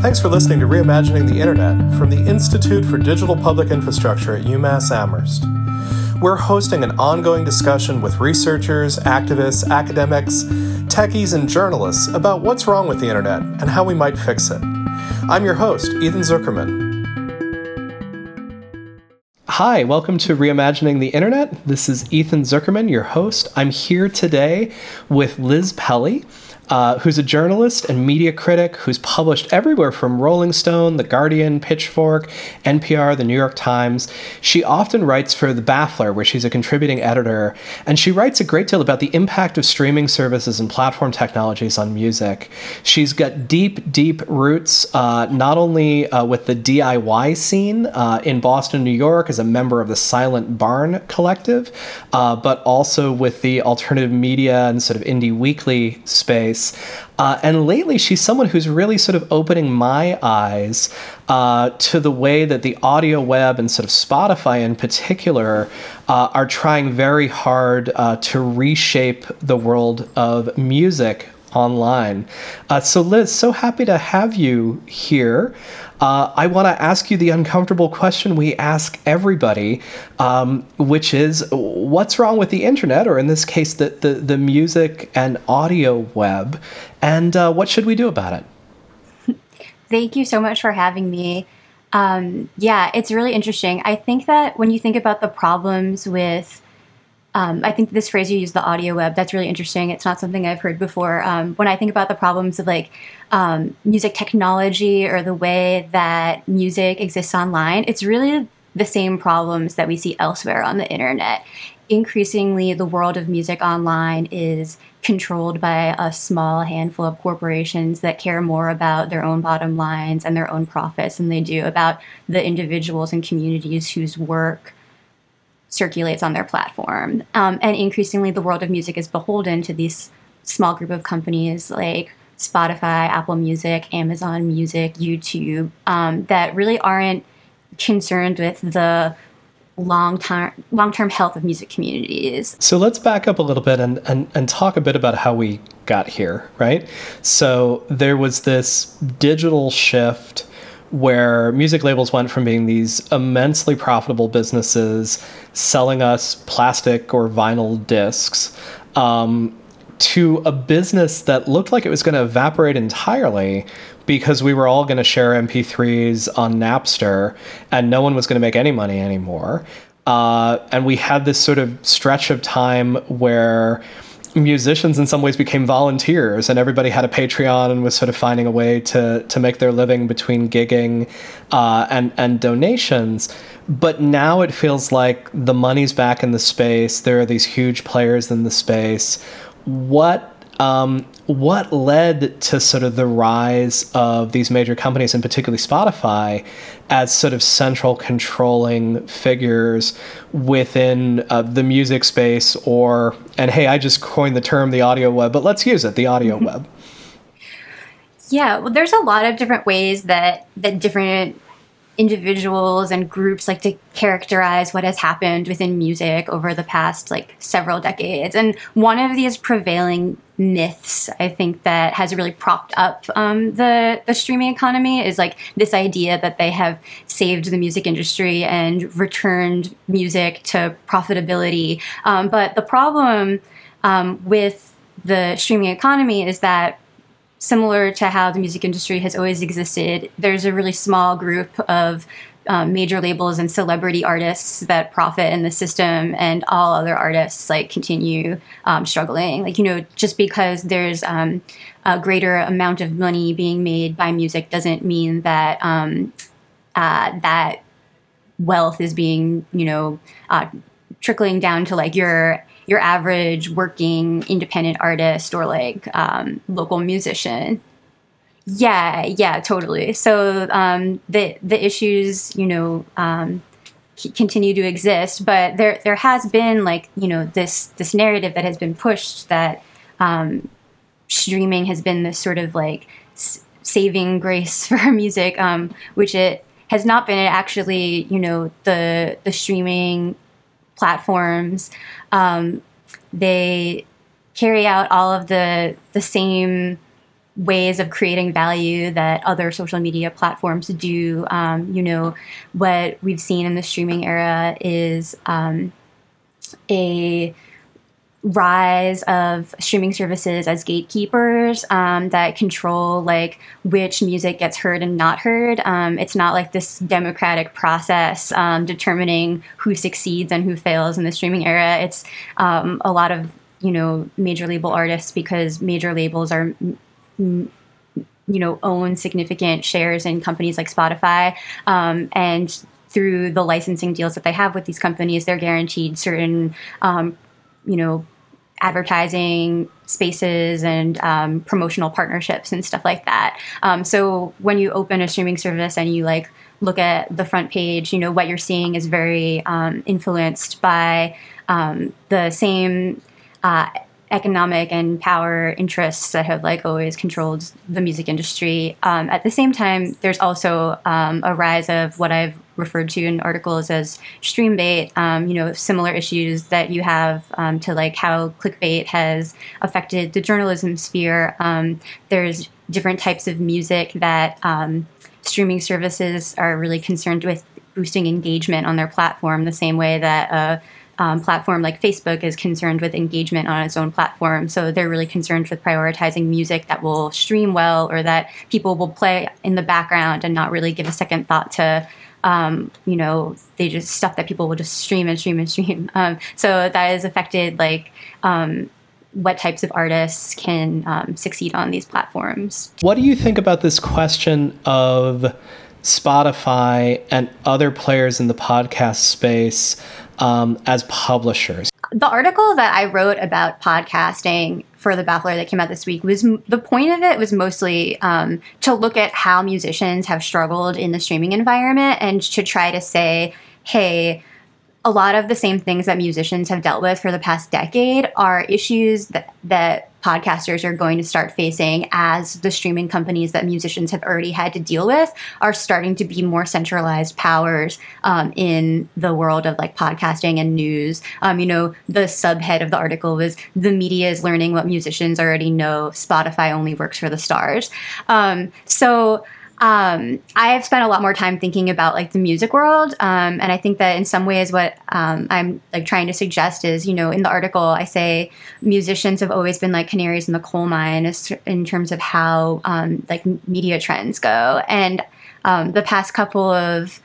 Thanks for listening to Reimagining the Internet from the Institute for Digital Public Infrastructure at UMass Amherst. We're hosting an ongoing discussion with researchers, activists, academics, techies, and journalists about what's wrong with the Internet and how we might fix it. I'm your host, Ethan Zuckerman. Hi, welcome to Reimagining the Internet. This is Ethan Zuckerman, your host. I'm here today with Liz Pelly uh, who's a journalist and media critic who's published everywhere from Rolling Stone, The Guardian, Pitchfork, NPR, The New York Times. She often writes for The Baffler, where she's a contributing editor, and she writes a great deal about the impact of streaming services and platform technologies on music. She's got deep, deep roots, uh, not only uh, with the DIY scene uh, in Boston, New York, as a member of the Silent Barn Collective, uh, but also with the alternative media and sort of indie weekly space Uh, and lately, she's someone who's really sort of opening my eyes uh, to the way that the audio web and sort of Spotify in particular uh, are trying very hard uh, to reshape the world of music online. Uh, so, Liz, so happy to have you here. Uh, I want to ask you the uncomfortable question we ask everybody, um, which is what's wrong with the internet, or in this case, the, the, the music and audio web, and uh, what should we do about it? Thank you so much for having me. Um, yeah, it's really interesting. I think that when you think about the problems with um, I think this phrase you use, the audio web, that's really interesting. It's not something I've heard before. Um, when I think about the problems of like um, music technology or the way that music exists online, it's really the same problems that we see elsewhere on the internet. Increasingly, the world of music online is controlled by a small handful of corporations that care more about their own bottom lines and their own profits than they do about the individuals and communities whose work circulates on their platform. Um, and increasingly, the world of music is beholden to these small group of companies like Spotify, Apple Music, Amazon Music, YouTube, um, that really aren't concerned with the long term long term health of music communities. So let's back up a little bit and, and, and talk a bit about how we got here, right? So there was this digital shift where music labels went from being these immensely profitable businesses selling us plastic or vinyl discs um, to a business that looked like it was going to evaporate entirely because we were all going to share MP3s on Napster and no one was going to make any money anymore. Uh, and we had this sort of stretch of time where musicians in some ways became volunteers and everybody had a patreon and was sort of finding a way to to make their living between gigging uh, and and donations. But now it feels like the money's back in the space. There are these huge players in the space. What um, what led to sort of the rise of these major companies, and particularly Spotify, as sort of central controlling figures within uh, the music space? Or, and hey, I just coined the term the audio web, but let's use it the audio mm-hmm. web. Yeah, well, there's a lot of different ways that that different individuals and groups like to characterize what has happened within music over the past like several decades. And one of these prevailing myths, I think, that has really propped up um, the the streaming economy is like this idea that they have saved the music industry and returned music to profitability. Um, but the problem um, with the streaming economy is that similar to how the music industry has always existed, there's a really small group of um, major labels and celebrity artists that profit in the system, and all other artists like continue um, struggling. Like you know, just because there's um, a greater amount of money being made by music doesn't mean that um, uh, that wealth is being you know uh, trickling down to like your your average working independent artist or like um, local musician. Yeah, yeah, totally. So um, the the issues, you know, um, continue to exist, but there there has been like you know this this narrative that has been pushed that um, streaming has been this sort of like s- saving grace for music, um, which it has not been. It actually, you know, the the streaming platforms, um, they carry out all of the the same ways of creating value that other social media platforms do. Um, you know, what we've seen in the streaming era is um, a rise of streaming services as gatekeepers um, that control like which music gets heard and not heard. Um, it's not like this democratic process um, determining who succeeds and who fails in the streaming era. It's um, a lot of you know major label artists because major labels are. M- you know, own significant shares in companies like Spotify, um, and through the licensing deals that they have with these companies, they're guaranteed certain um, you know advertising spaces and um, promotional partnerships and stuff like that. Um, so when you open a streaming service and you like look at the front page, you know what you're seeing is very um, influenced by um, the same. Uh, economic and power interests that have like always controlled the music industry. Um, at the same time, there's also um, a rise of what I've referred to in articles as stream bait. Um, you know, similar issues that you have um, to like how clickbait has affected the journalism sphere. Um, there's different types of music that um, streaming services are really concerned with boosting engagement on their platform, the same way that. Uh, um, platform like Facebook is concerned with engagement on its own platform. So they're really concerned with prioritizing music that will stream well or that people will play in the background and not really give a second thought to. Um, you know, they just stuff that people will just stream and stream and stream. Um, so that has affected like um, what types of artists can um, succeed on these platforms. What do you think about this question of Spotify and other players in the podcast space um, as publishers? The article that I wrote about podcasting for the Baffler that came out this week was the point of it was mostly um, to look at how musicians have struggled in the streaming environment and to try to say, hey, a lot of the same things that musicians have dealt with for the past decade are issues that, that podcasters are going to start facing as the streaming companies that musicians have already had to deal with are starting to be more centralized powers um, in the world of like podcasting and news. Um, you know, the subhead of the article was the media is learning what musicians already know. Spotify only works for the stars. Um, so um, I have spent a lot more time thinking about like the music world, um, and I think that in some ways, what um, I'm like trying to suggest is, you know, in the article, I say musicians have always been like canaries in the coal mine in terms of how um, like media trends go, and um, the past couple of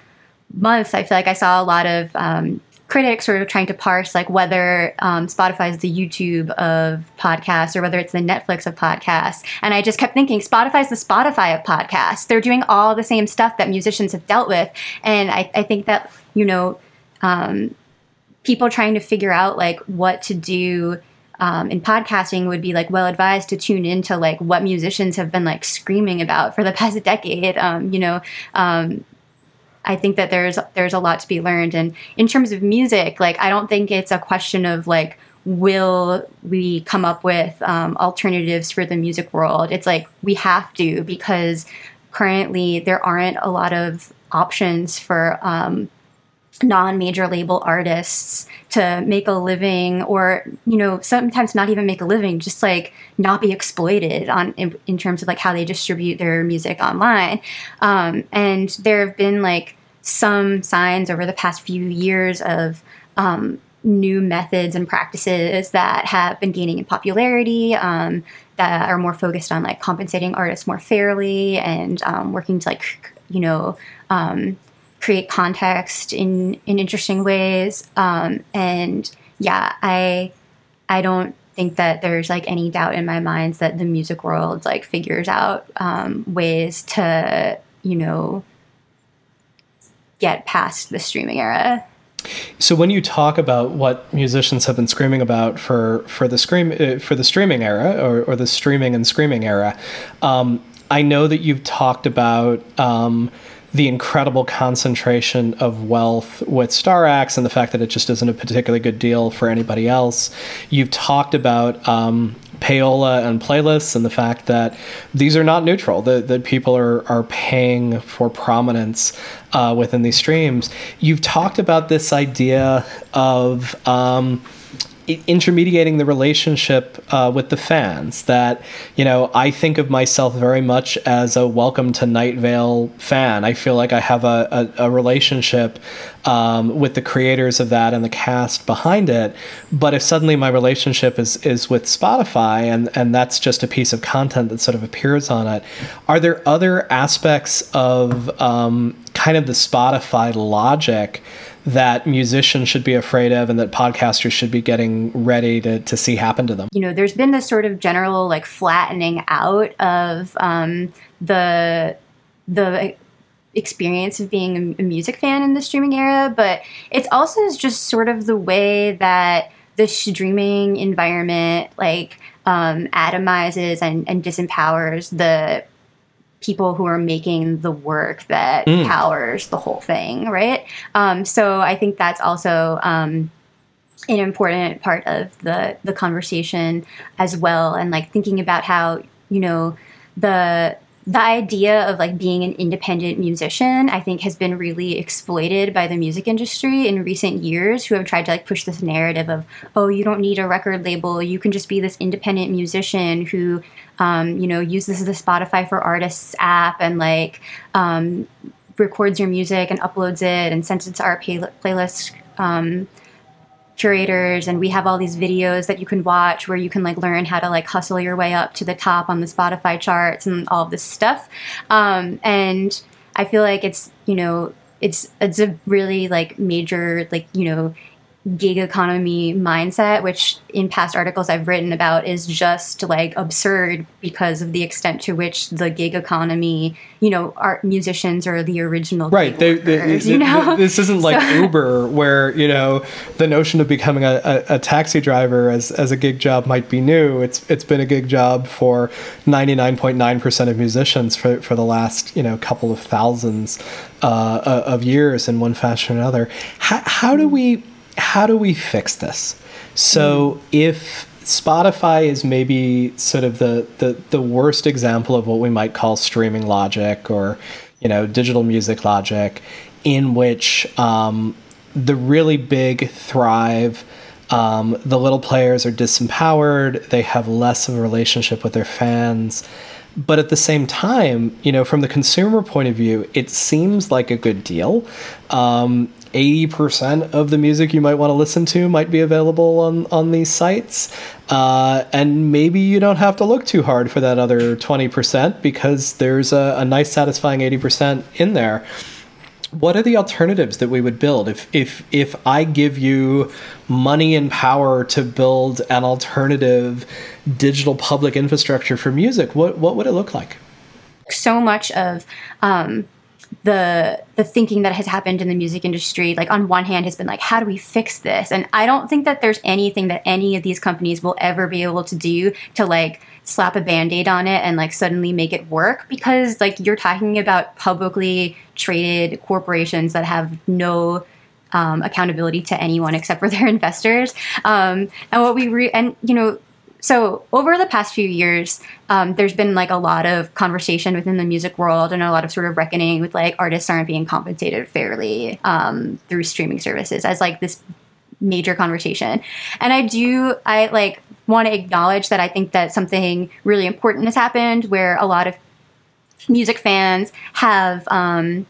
months, I feel like I saw a lot of um, critics sort of trying to parse like whether um, Spotify is the YouTube of podcasts or whether it's the Netflix of podcasts. And I just kept thinking Spotify is the Spotify of podcasts. They're doing all the same stuff that musicians have dealt with. And I, I think that, you know, um, people trying to figure out like what to do um, in podcasting would be like well advised to tune into like what musicians have been like screaming about for the past decade. Um, you know, um, I think that there's there's a lot to be learned. And in terms of music, like I don't think it's a question of like will we come up with um, alternatives for the music world. It's like we have to because currently there aren't a lot of options for um, non-major label artists to make a living or you know sometimes not even make a living just like not be exploited on in, in terms of like how they distribute their music online. Um, and there have been like some signs over the past few years of um, new methods and practices that have been gaining in popularity um, that are more focused on like compensating artists more fairly and um, working to like you know um, create context in in interesting ways. Um, and yeah, I I don't think that there's like any doubt in my mind that the music world like figures out um, ways to you know get past the streaming era. So when you talk about what musicians have been screaming about for for the scream uh, for the streaming era or, or the streaming and screaming era, um, I know that you've talked about um, the incredible concentration of wealth with Staracks and the fact that it just isn't a particularly good deal for anybody else. You've talked about um, payola and playlists and the fact that these are not neutral, that, that people are, are paying for prominence uh, within these streams. You've talked about this idea of. Um, intermediating the relationship uh, with the fans. That you know, I think of myself very much as a Welcome to Night Vale fan. I feel like I have a, a, a relationship um, with the creators of that and the cast behind it. But if suddenly my relationship is is with Spotify and and that's just a piece of content that sort of appears on it, are there other aspects of um, kind of the Spotify logic? That musicians should be afraid of and that podcasters should be getting ready to, to see happen to them? You know, there's been this sort of general like flattening out of um, the the experience of being a music fan in the streaming era, but it's also just sort of the way that the streaming environment like um, atomizes and, and disempowers the people who are making the work that mm. powers the whole thing, right? Um, so I think that's also um, an important part of the the conversation as well, and like thinking about how you know the the idea of like being an independent musician i think has been really exploited by the music industry in recent years who have tried to like push this narrative of oh you don't need a record label. You can just be this independent musician who um, you know uses the spotify for artists app and like um, records your music and uploads it and sends it to our pay- playlist um, curators and we have all these videos that you can watch where you can like learn how to like hustle your way up to the top on the spotify charts and all of this stuff. Um, and i feel like it's you know it's it's a really like major like you know gig economy mindset, which in past articles I've written about is just like absurd because of the extent to which the gig economy, you know, art musicians are the original right. They, workers, they, you know? this isn't like so. Uber, where you know the notion of becoming a, a, a, taxi driver as, as a gig job might be new. It's it's been a gig job for ninety nine point nine percent of musicians for for the last you know couple of thousands uh, of years in one fashion or another. How, how do we how do we fix this? So if Spotify is maybe sort of the, the the worst example of what we might call streaming logic or you know digital music logic, in which um, the really big thrive. Um, the little players are disempowered. They have less of a relationship with their fans. But at the same time, you know, from the consumer point of view, it seems like a good deal. Um, 80% of the music you might want to listen to might be available on, on these sites. Uh, and maybe you don't have to look too hard for that other 20% because there's a, a nice, satisfying 80% in there. What are the alternatives that we would build if, if, if I give you money and power to build an alternative digital public infrastructure for music? What, what would it look like? So much of um, the the thinking that has happened in the music industry like on one hand has been like how do we fix this? And i don't think that there's anything that any of these companies will ever be able to do to like slap a band-aid on it and like suddenly make it work because like you're talking about publicly traded corporations that have no um, accountability to anyone except for their investors. Um, and what we re- and you know so over the past few years, um, there's been like a lot of conversation within the music world and a lot of sort of reckoning with like artists aren't being compensated fairly um, through streaming services as like this major conversation. And I do, I like want to acknowledge that I think that something really important has happened where a lot of music fans have. Um,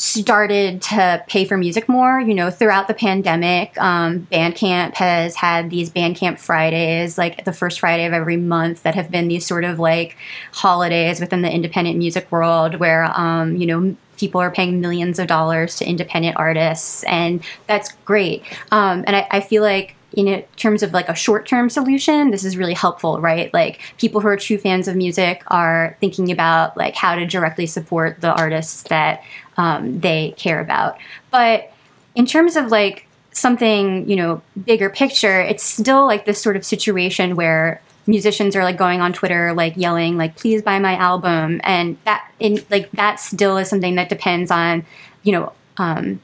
started to pay for music more. You know, throughout the pandemic, um, Bandcamp has had these Bandcamp Fridays, like the first Friday of every month, that have been these sort of like holidays within the independent music world where, um, you know, people are paying millions of dollars to independent artists, and that's great. Um, and I, I feel like in terms of like a short term solution, this is really helpful, right? Like people who are true fans of music are thinking about like how to directly support the artists that um, they care about. But in terms of like something, you know, bigger picture, it's still like this sort of situation where musicians are like going on Twitter, like yelling, like, please buy my album. And that, in, like, that still is something that depends on, you know, um,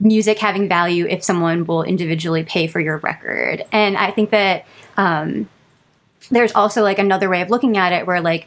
music having value if someone will individually pay for your record. And I think that um, there's also like another way of looking at it where like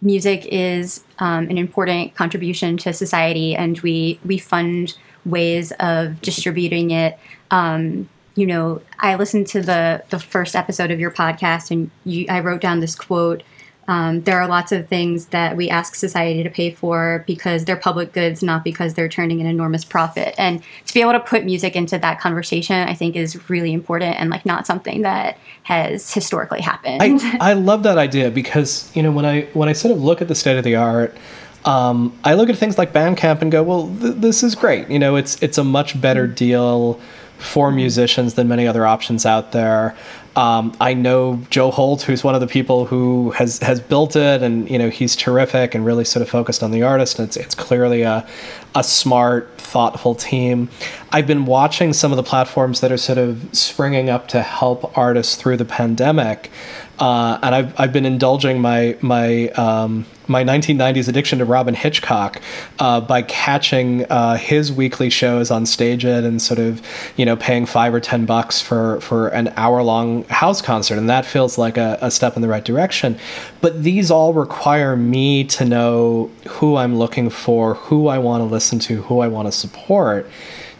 music is um, an important contribution to society and we we fund ways of distributing it um, you know, I listened to the the first episode of your podcast, and you, I wrote down this quote. Um, there are lots of things that we ask society to pay for because they're public goods, not because they're turning an enormous profit. And to be able to put music into that conversation, I think is really important and like not something that has historically happened. I, I love that idea because you know when I when I sort of look at the state of the art. Um, I look at things like Bandcamp and go, well, th- this is great. You know, it's it's a much better deal for musicians than many other options out there. Um, I know Joe Holt, who's one of the people who has has built it, and you know he's terrific and really sort of focused on the artist. It's it's clearly a a smart, thoughtful team. I've been watching some of the platforms that are sort of springing up to help artists through the pandemic. Uh, and I've, I've been indulging my my um, my 1990s addiction to Robyn Hitchcock uh, by catching uh, his weekly shows on StageIt and sort of you know paying five or ten bucks for for an hour long house concert, and that feels like a, a step in the right direction. But these all require me to know who I'm looking for, who I want to listen to, who I want to support.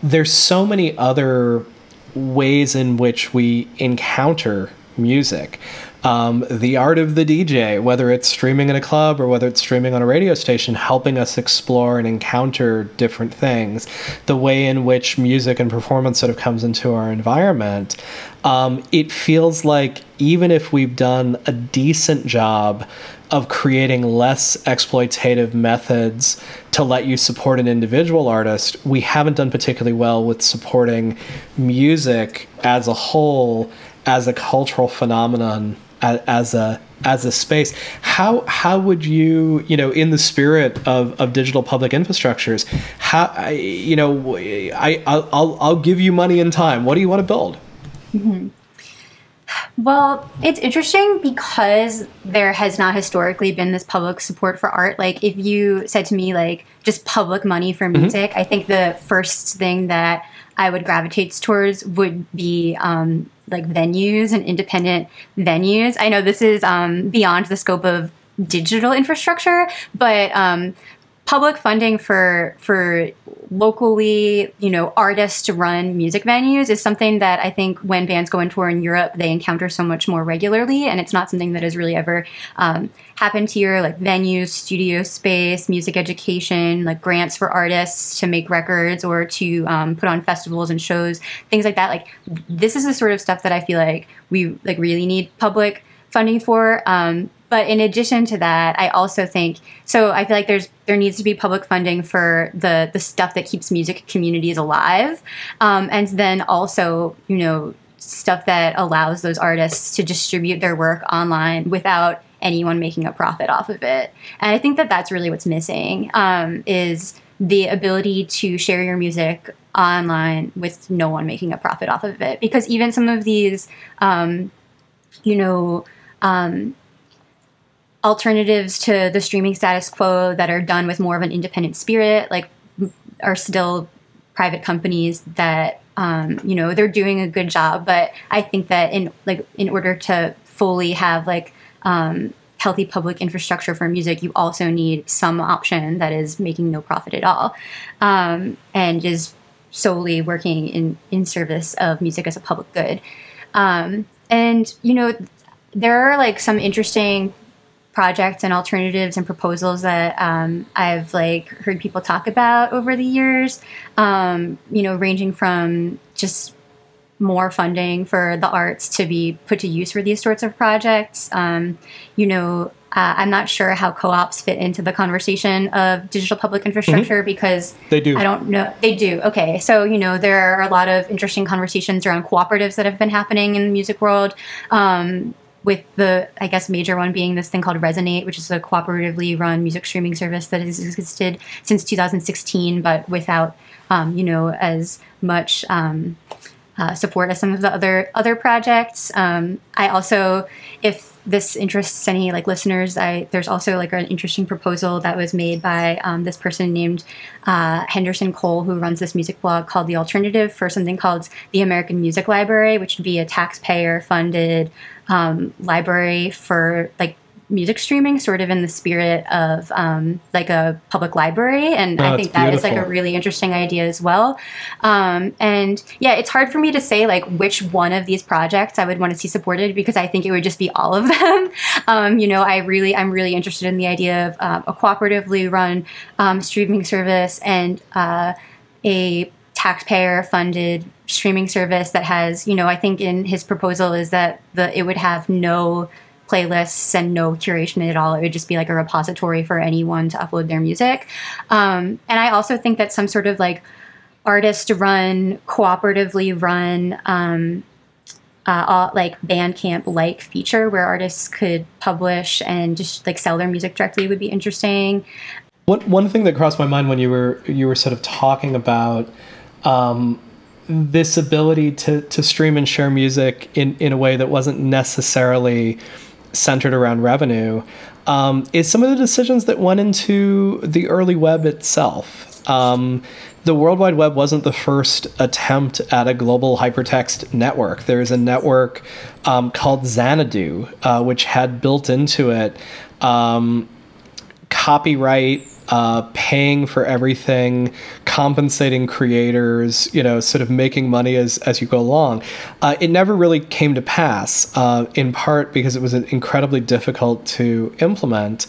There's so many other ways in which we encounter music um, the art of the DJ, whether it's streaming in a club or whether it's streaming on a radio station, helping us explore and encounter different things, the way in which music and performance sort of comes into our environment. Um, it feels like even if we've done a decent job of creating less exploitative methods to let you support an individual artist, we haven't done particularly well with supporting music as a whole as a cultural phenomenon as a as a space how how would you you know in the spirit of, of digital public infrastructures how you know I I'll, I'll give you money and time what do you want to build mm-hmm. well it's interesting because there has not historically been this public support for art like if you said to me like just public money for mm-hmm. music mm-hmm. I think the first thing that I would gravitate towards would be um, like venues and independent venues. I know this is um, beyond the scope of digital infrastructure, but um, public funding for for locally, you know, artists to run music venues is something that I think when bands go on tour in Europe, they encounter so much more regularly, and it's not something that has really ever um, happened here. Like venues, studio space, music education, like grants for artists to make records or to um, put on festivals and shows, things like that. Like this is the sort of stuff that I feel like we like really need public funding for. Um, but in addition to that, I also think so. I feel like there's there needs to be public funding for the the stuff that keeps music communities alive, um, and then also you know stuff that allows those artists to distribute their work online without anyone making a profit off of it. And I think that that's really what's missing um, is the ability to share your music online with no one making a profit off of it. Because even some of these, um, you know. Um, alternatives to the streaming status quo that are done with more of an independent spirit, like are still private companies that um, you know they're doing a good job. But I think that in like in order to fully have like um, healthy public infrastructure for music, you also need some option that is making no profit at all um, and is solely working in in service of music as a public good. Um, and you know there are like some interesting projects and alternatives and proposals that um, I've like heard people talk about over the years. Um, you know, ranging from just more funding for the arts to be put to use for these sorts of projects. Um, you know, uh, I'm not sure how co-ops fit into the conversation of digital public infrastructure mm-hmm. because they do. I don't know. They do. Okay, so you know there are a lot of interesting conversations around cooperatives that have been happening in the music world. Um, with the I guess major one being this thing called Resonate, which is a cooperatively run music streaming service that has existed since 2016, but without um, you know as much um, uh, support as some of the other other projects. Um, I also, if this interests any like listeners, I there's also like an interesting proposal that was made by um, this person named uh, Henderson Cole, who runs this music blog called The Alternative, for something called the American Music Library, which would be a taxpayer funded um, library for like music streaming sort of in the spirit of um, like a public library and Oh, i think that is like a really interesting idea as well. Um, and yeah it's hard for me to say like which one of these projects i would want to see supported because i think it would just be all of them. Um, you know i really i'm really interested in the idea of um, a cooperatively run um, streaming service and uh, a taxpayer funded streaming service that has you know i think in his proposal is that the it would have no playlists and no curation at all. It would just be like a repository for anyone to upload their music. Um, and i also think that some sort of like artist run cooperatively run um, uh, all, like bandcamp like feature where artists could publish and just like sell their music directly would be interesting. One one thing that crossed my mind when you were you were sort of talking about um, this ability to to stream and share music in in a way that wasn't necessarily centered around revenue um, is some of the decisions that went into the early web itself. Um, the World Wide Web wasn't the first attempt at a global hypertext network. There is a network um, called Xanadu, uh, which had built into it um, copyright, uh, paying for everything, compensating creators, you know, sort of making money as, as you go along. Uh, it never really came to pass, uh, in part because it was incredibly difficult to implement.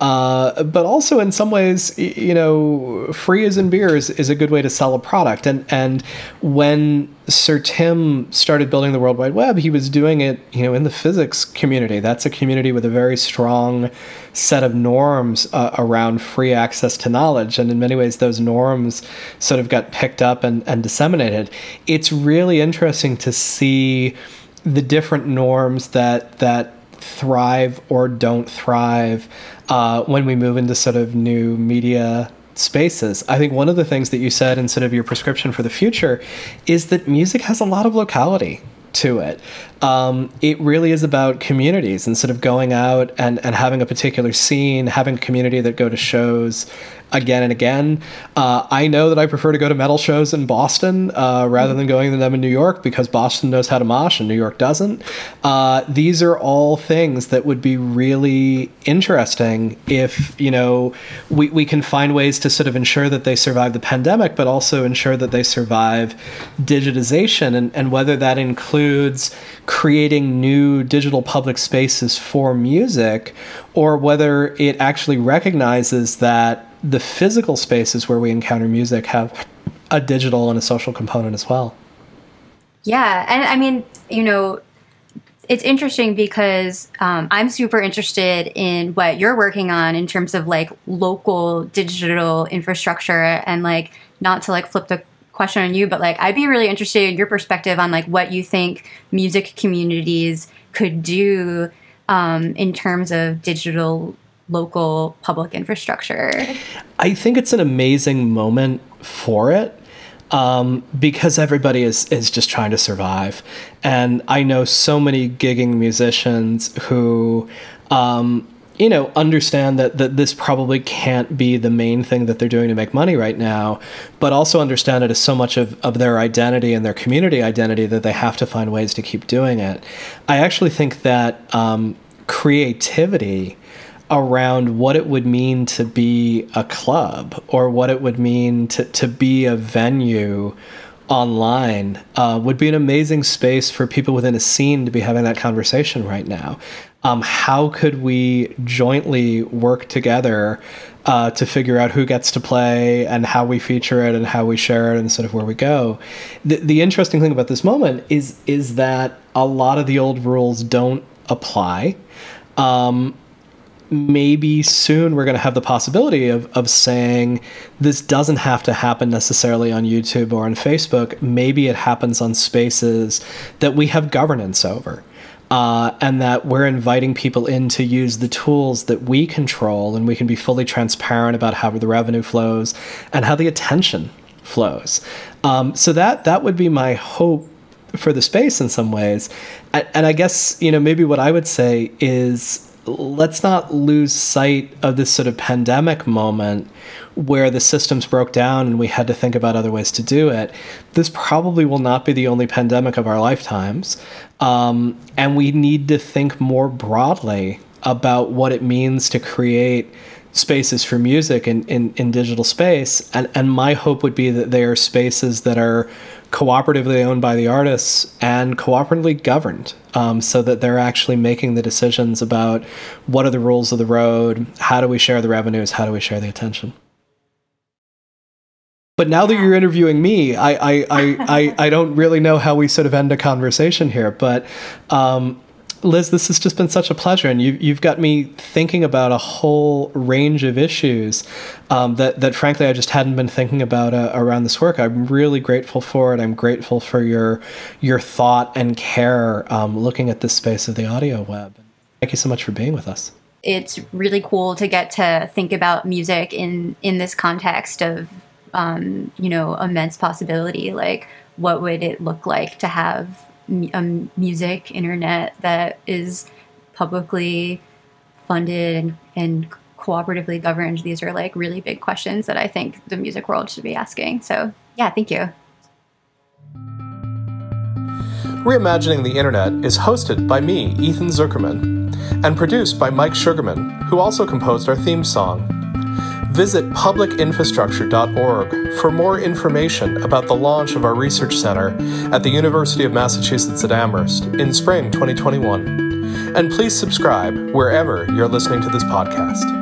Uh, but also, in some ways, you know, free as in beer is, is a good way to sell a product. And and when Sir Tim started building the World Wide Web, he was doing it, you know, in the physics community. That's a community with a very strong set of norms uh, around free access to knowledge. And in many ways, those norms sort of got picked up and, and disseminated. It's really interesting to see the different norms that that thrive or don't thrive uh, when we move into sort of new media spaces. I think one of the things that you said in sort of your prescription for the future is that music has a lot of locality to it. Um, it really is about communities and sort of going out and, and having a particular scene, having a community that go to shows again and again. Uh, I know that I prefer to go to metal shows in Boston uh, rather than going to them in New York because Boston knows how to mosh and New York doesn't. Uh, these are all things that would be really interesting if, you know, we, we can find ways to sort of ensure that they survive the pandemic, but also ensure that they survive digitization and, and whether that includes creating new digital public spaces for music or whether it actually recognizes that the physical spaces where we encounter music have a digital and a social component as well. Yeah, and I mean, you know, it's interesting because um, I'm super interested in what you're working on in terms of like local digital infrastructure and like not to like flip the question on you, but like I'd be really interested in your perspective on like what you think music communities could do um, in terms of digital local public infrastructure. I think it's an amazing moment for it um, because everybody is is just trying to survive, and I know so many gigging musicians who. Um, you know, understand that, that this probably can't be the main thing that they're doing to make money right now, but also understand it as so much of, of their identity and their community identity that they have to find ways to keep doing it. I actually think that um, creativity around what it would mean to be a club or what it would mean to, to be a venue online uh, would be an amazing space for people within a scene to be having that conversation right now. Um, how could we jointly work together uh, to figure out who gets to play and how we feature it and how we share it and sort of where we go? The, the interesting thing about this moment is is that a lot of the old rules don't apply. Um, maybe soon we're going to have the possibility of, of saying this doesn't have to happen necessarily on YouTube or on Facebook. Maybe it happens on spaces that we have governance over. Uh, and that we're inviting people in to use the tools that we control, and we can be fully transparent about how the revenue flows and how the attention flows. Um, so that that would be my hope for the space in some ways. And, and I guess you know maybe what I would say is let's not lose sight of this sort of pandemic moment where the systems broke down and we had to think about other ways to do it. This probably will not be the only pandemic of our lifetimes. Um, and we need to think more broadly about what it means to create spaces for music in, in, in digital space. And, and my hope would be that they are spaces that are cooperatively owned by the artists and cooperatively governed um, so that they're actually making the decisions about what are the rules of the road, how do we share the revenues, how do we share the attention. But now that you're interviewing me, I, I, I, I, I, don't really know how we sort of end a conversation here. But um, Liz, this has just been such a pleasure, and you, you've got me thinking about a whole range of issues um, that, that, frankly, I just hadn't been thinking about uh, around this work. I'm really grateful for it. I'm grateful for your your thought and care um, looking at this space of the audio web. Thank you so much for being with us. It's really cool to get to think about music in in this context of um, you know immense possibility. Like, what would it look like to have a music internet that is publicly funded and, and cooperatively governed these are like really big questions that i think the music world should be asking so yeah thank you Reimagining the Internet is hosted by me, Ethan Zuckerman, and produced by Mike Sugarman, who also composed our theme song. Visit publicinfrastructure.org for more information about the launch of our research center at the University of Massachusetts at Amherst in spring 2021. And please subscribe wherever you're listening to this podcast.